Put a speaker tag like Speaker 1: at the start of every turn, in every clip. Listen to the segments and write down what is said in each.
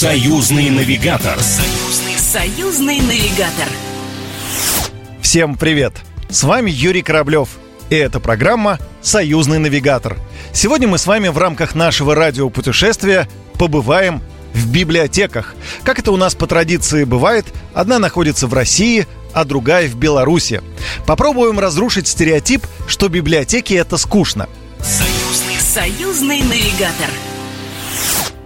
Speaker 1: Союзный навигатор.
Speaker 2: Союзный, союзный навигатор.
Speaker 3: Всем привет! С вами Юрий Кораблев. И это программа «Союзный навигатор». Сегодня мы с вами в рамках нашего радиопутешествия побываем в библиотеках. Как это у нас по традиции бывает, одна находится в России, а другая в Беларуси. Попробуем разрушить стереотип, что библиотеки это скучно.
Speaker 2: Союзный, союзный навигатор.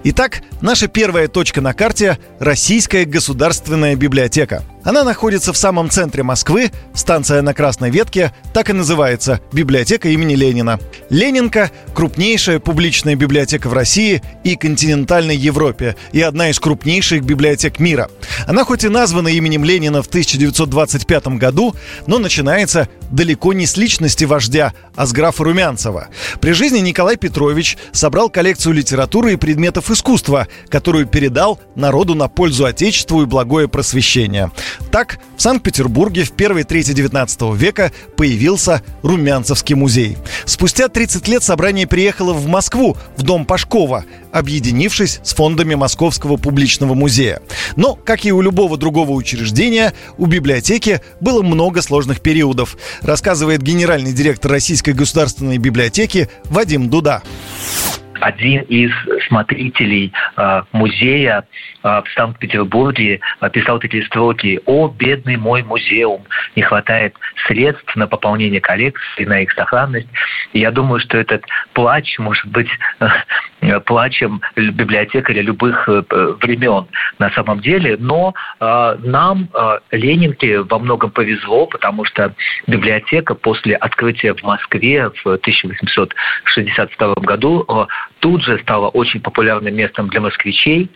Speaker 3: Итак, наша первая точка на карте – Российская государственная библиотека – она находится в самом центре Москвы, станция на Красной Ветке, так и называется – библиотека имени Ленина. Ленинка – крупнейшая публичная библиотека в России и континентальной Европе и одна из крупнейших библиотек мира. Она хоть и названа именем Ленина в 1925 году, но начинается далеко не с личности вождя, а с графа Румянцева. При жизни Николай Петрович собрал коллекцию литературы и предметов искусства, которую передал народу на пользу Отечеству и благое просвещение. Так, в Санкт-Петербурге в первой трети 19 века появился Румянцевский музей. Спустя 30 лет собрание приехало в Москву, в дом Пашкова, объединившись с фондами Московского публичного музея. Но, как и у любого другого учреждения, у библиотеки было много сложных периодов, рассказывает генеральный директор Российской государственной библиотеки Вадим Дуда
Speaker 4: один из смотрителей э, музея э, в Санкт-Петербурге э, писал такие строки «О, бедный мой музеум! Не хватает средств на пополнение коллекции, на их сохранность». И я думаю, что этот плач может быть плачем библиотекаря любых э, времен на самом деле, но э, нам, э, Ленинке, во многом повезло, потому что библиотека после открытия в Москве в 1862 году э, тут же стала очень популярным местом для москвичей.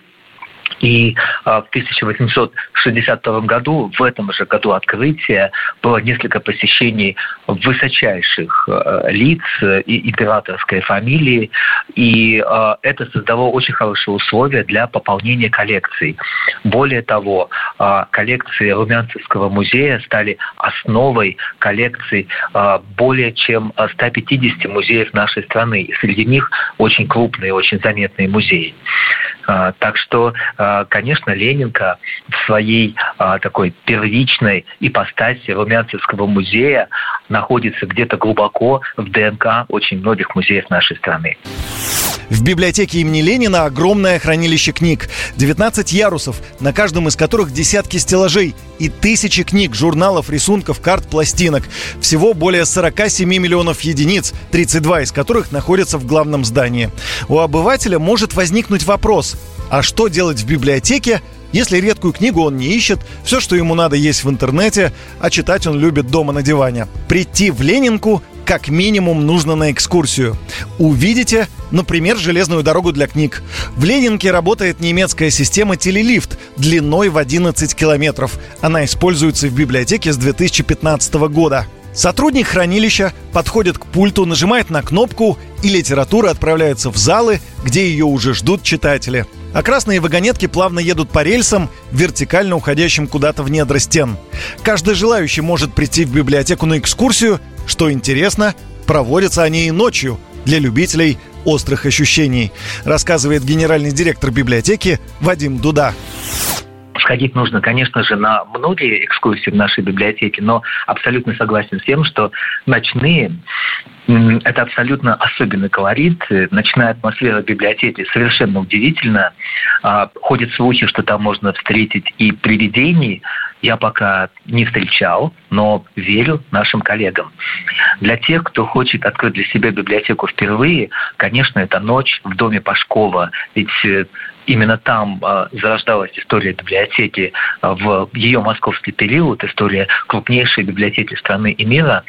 Speaker 4: И а, в 1862 году, в этом же году открытия, было несколько посещений высочайших а, лиц и императорской фамилии, и а, это создало очень хорошие условия для пополнения коллекций. Более того, коллекции Румянцевского музея стали основой коллекций более чем 150 музеев нашей страны. И среди них очень крупные, очень заметные музеи. Так что конечно, Ленинка в своей а, такой первичной ипостаси Румянцевского музея находится где-то глубоко в ДНК очень многих музеев нашей страны.
Speaker 3: В библиотеке имени Ленина огромное хранилище книг. 19 ярусов, на каждом из которых десятки стеллажей и тысячи книг, журналов, рисунков, карт, пластинок. Всего более 47 миллионов единиц, 32 из которых находятся в главном здании. У обывателя может возникнуть вопрос, а что делать в библиотеке, если редкую книгу он не ищет, все, что ему надо, есть в интернете, а читать он любит дома на диване. Прийти в Ленинку как минимум нужно на экскурсию. Увидите, например, железную дорогу для книг. В Ленинке работает немецкая система телелифт длиной в 11 километров. Она используется в библиотеке с 2015 года. Сотрудник хранилища подходит к пульту, нажимает на кнопку, и литература отправляется в залы, где ее уже ждут читатели. А красные вагонетки плавно едут по рельсам, вертикально уходящим куда-то в недра стен. Каждый желающий может прийти в библиотеку на экскурсию. Что интересно, проводятся они и ночью для любителей острых ощущений, рассказывает генеральный директор библиотеки Вадим Дуда.
Speaker 4: Сходить нужно, конечно же, на многие экскурсии в нашей библиотеке, но абсолютно согласен с тем, что ночные это абсолютно особенный колорит. Ночная атмосфера библиотеки совершенно удивительна. А, ходят слухи, что там можно встретить и привидений. Я пока не встречал, но верю нашим коллегам. Для тех, кто хочет открыть для себя библиотеку впервые, конечно, это ночь в доме Пашкова. Ведь э, именно там э, зарождалась история библиотеки э, в ее московский период, история крупнейшей библиотеки страны и мира.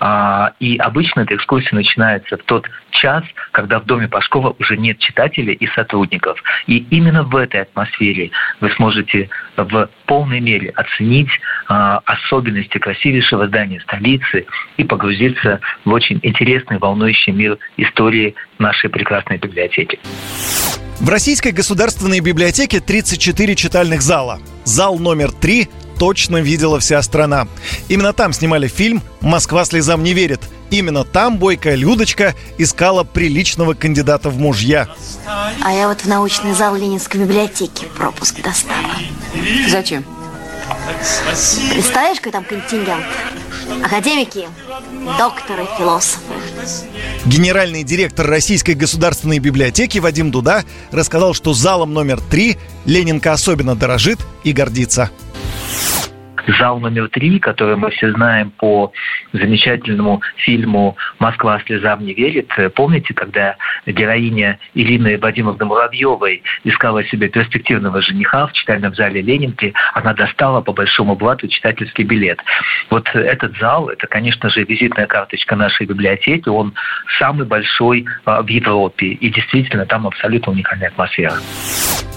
Speaker 4: Э, и обычно эта экскурсия начинается в тот час, когда в доме Пашкова уже нет читателей и сотрудников. И именно в этой атмосфере вы сможете в полной мере оценить э, особенности красивейшего здания столицы и погрузиться в очень интересный, волнующий мир истории нашей прекрасной библиотеки.
Speaker 3: В Российской государственной библиотеке 34 читальных зала. Зал номер 3 точно видела вся страна. Именно там снимали фильм «Москва слезам не верит», Именно там бойкая Людочка искала приличного кандидата в мужья.
Speaker 1: А я вот в научный зал Ленинской библиотеки пропуск достала.
Speaker 5: Зачем?
Speaker 1: Представляешь, какой там контингент? Академики, докторы, философы.
Speaker 3: Генеральный директор Российской государственной библиотеки Вадим Дуда рассказал, что залом номер три Ленинка особенно дорожит и гордится
Speaker 4: зал номер три, который мы все знаем по замечательному фильму «Москва слезам не верит». Помните, когда героиня Ирины Вадимовны Муравьевой искала себе перспективного жениха в читальном зале Ленинки, она достала по большому блату читательский билет. Вот этот зал, это, конечно же, визитная карточка нашей библиотеки, он самый большой а, в Европе. И действительно, там абсолютно уникальная атмосфера.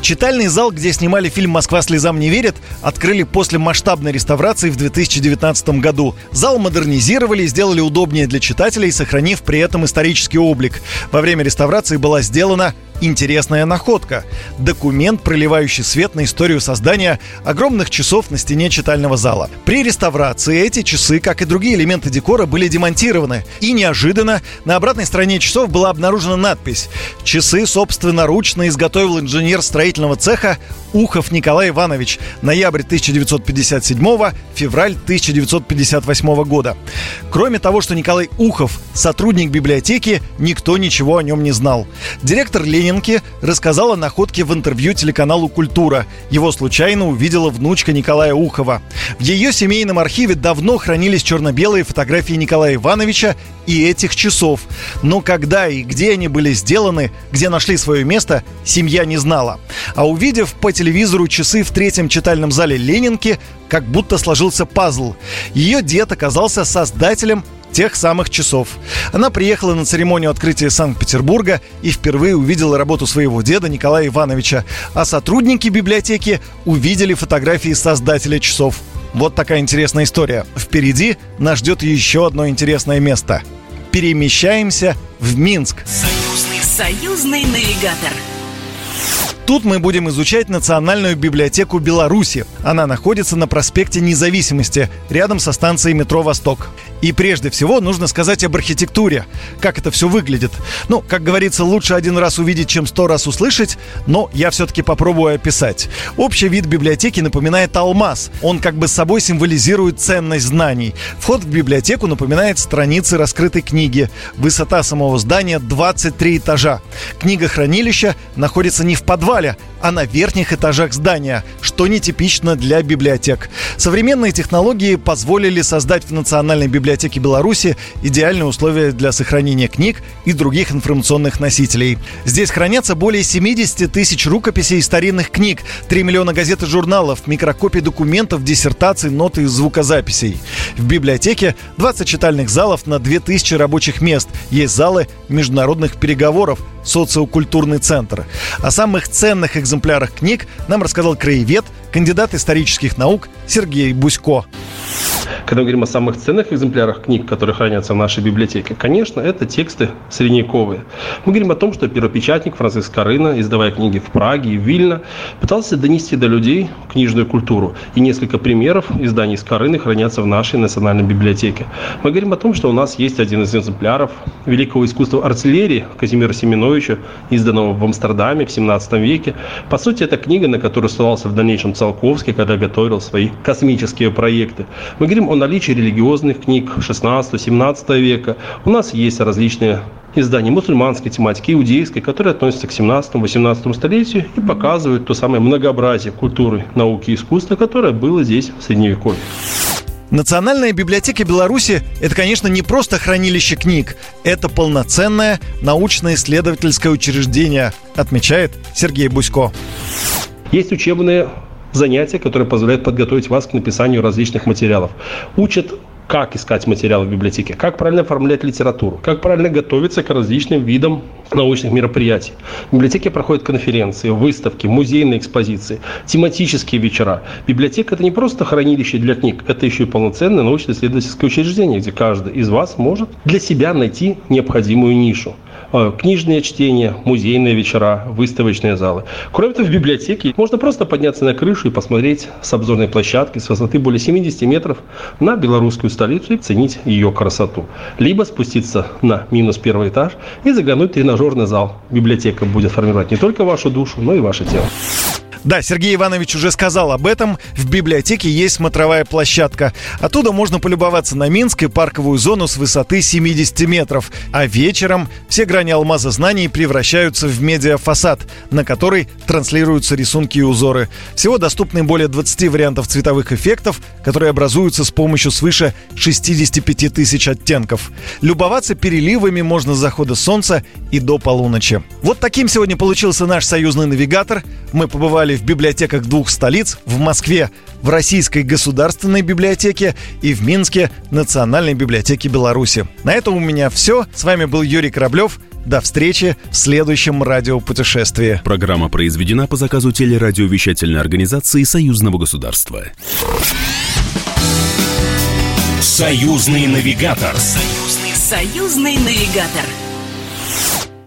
Speaker 3: Читальный зал, где снимали фильм «Москва слезам не верит», открыли после масштабной реставрации в 2019 году. Зал модернизировали и сделали удобнее для читателей, сохранив при этом исторический облик. Во время реставрации была сделана интересная находка. Документ, проливающий свет на историю создания огромных часов на стене читального зала. При реставрации эти часы, как и другие элементы декора, были демонтированы. И неожиданно на обратной стороне часов была обнаружена надпись «Часы собственноручно изготовил инженер строительного цеха Ухов Николай Иванович. Ноябрь 1957 февраль 1958 года. Кроме того, что Николай Ухов – сотрудник библиотеки, никто ничего о нем не знал. Директор Ленинки рассказал о находке в интервью телеканалу «Культура». Его случайно увидела внучка Николая Ухова. В ее семейном архиве давно хранились черно-белые фотографии Николая Ивановича и этих часов. Но когда и где они были сделаны, где нашли свое место, семья не знала. А увидев по телевизору часы в третьем читальном зале Ленинки, как будто сложился пазл. Ее дед оказался создателем тех самых часов. Она приехала на церемонию открытия Санкт-Петербурга и впервые увидела работу своего деда Николая Ивановича, а сотрудники библиотеки увидели фотографии создателя часов. Вот такая интересная история. Впереди нас ждет еще одно интересное место. Перемещаемся в Минск.
Speaker 2: Союзный, союзный навигатор.
Speaker 3: Тут мы будем изучать Национальную библиотеку Беларуси. Она находится на проспекте Независимости, рядом со станцией метро «Восток». И прежде всего нужно сказать об архитектуре, как это все выглядит. Ну, как говорится, лучше один раз увидеть, чем сто раз услышать, но я все-таки попробую описать. Общий вид библиотеки напоминает алмаз. Он как бы собой символизирует ценность знаний. Вход в библиотеку напоминает страницы раскрытой книги. Высота самого здания 23 этажа. Книга-хранилище находится не в подвале, а на верхних этажах здания, что нетипично для библиотек. Современные технологии позволили создать в Национальной библиотеке Беларуси идеальные условия для сохранения книг и других информационных носителей. Здесь хранятся более 70 тысяч рукописей старинных книг, 3 миллиона газет и журналов, микрокопий документов, диссертаций, нот и звукозаписей. В библиотеке 20 читальных залов на 2000 рабочих мест. Есть залы международных переговоров, социокультурный центр. О самых ценных экземплярах книг нам рассказал краевед, кандидат исторических наук Сергей Бусько.
Speaker 6: Когда мы говорим о самых ценных экземплярах книг, которые хранятся в нашей библиотеке, конечно, это тексты средневековые. Мы говорим о том, что первопечатник Франциск Карына, издавая книги в Праге и Вильно, пытался донести до людей книжную культуру. И несколько примеров изданий с Карыны хранятся в нашей национальной библиотеке. Мы говорим о том, что у нас есть один из экземпляров великого искусства артиллерии Казимира Семеновича, изданного в Амстердаме в 17 веке. По сути, это книга, на которую ссылался в дальнейшем Циолковский, когда готовил свои космические проекты. Мы говорим о наличии религиозных книг 16-17 века. У нас есть различные издания мусульманской тематики, иудейской, которые относятся к 17-18 столетию и показывают то самое многообразие культуры, науки и искусства, которое было здесь в Средневековье.
Speaker 3: Национальная библиотека Беларуси – это, конечно, не просто хранилище книг, это полноценное научно-исследовательское учреждение, отмечает Сергей Бусько.
Speaker 6: Есть учебные занятия, которые позволяют подготовить вас к написанию различных материалов. Учат как искать материалы в библиотеке, как правильно оформлять литературу, как правильно готовиться к различным видам научных мероприятий. В библиотеке проходят конференции, выставки, музейные экспозиции, тематические вечера. Библиотека – это не просто хранилище для книг, это еще и полноценное научно-исследовательское учреждение, где каждый из вас может для себя найти необходимую нишу. Э, книжные чтения, музейные вечера, выставочные залы. Кроме того, в библиотеке можно просто подняться на крышу и посмотреть с обзорной площадки с высоты более 70 метров на белорусскую столицу и ценить ее красоту. Либо спуститься на минус первый этаж и заглянуть в тренажерный зал. Библиотека будет формировать не только вашу душу, но и ваше тело.
Speaker 3: Да, Сергей Иванович уже сказал об этом. В библиотеке есть смотровая площадка. Оттуда можно полюбоваться на Минск и парковую зону с высоты 70 метров. А вечером все грани алмаза знаний превращаются в медиафасад, на который транслируются рисунки и узоры. Всего доступны более 20 вариантов цветовых эффектов, которые образуются с помощью свыше 65 тысяч оттенков. Любоваться переливами можно с захода солнца и до полуночи. Вот таким сегодня получился наш союзный навигатор. Мы побывали побывали в библиотеках двух столиц, в Москве в Российской государственной библиотеке и в Минске Национальной библиотеке Беларуси. На этом у меня все. С вами был Юрий Кораблев. До встречи в следующем радиопутешествии.
Speaker 5: Программа произведена по заказу телерадиовещательной организации Союзного государства.
Speaker 2: Союзный навигатор. Союзный, союзный навигатор.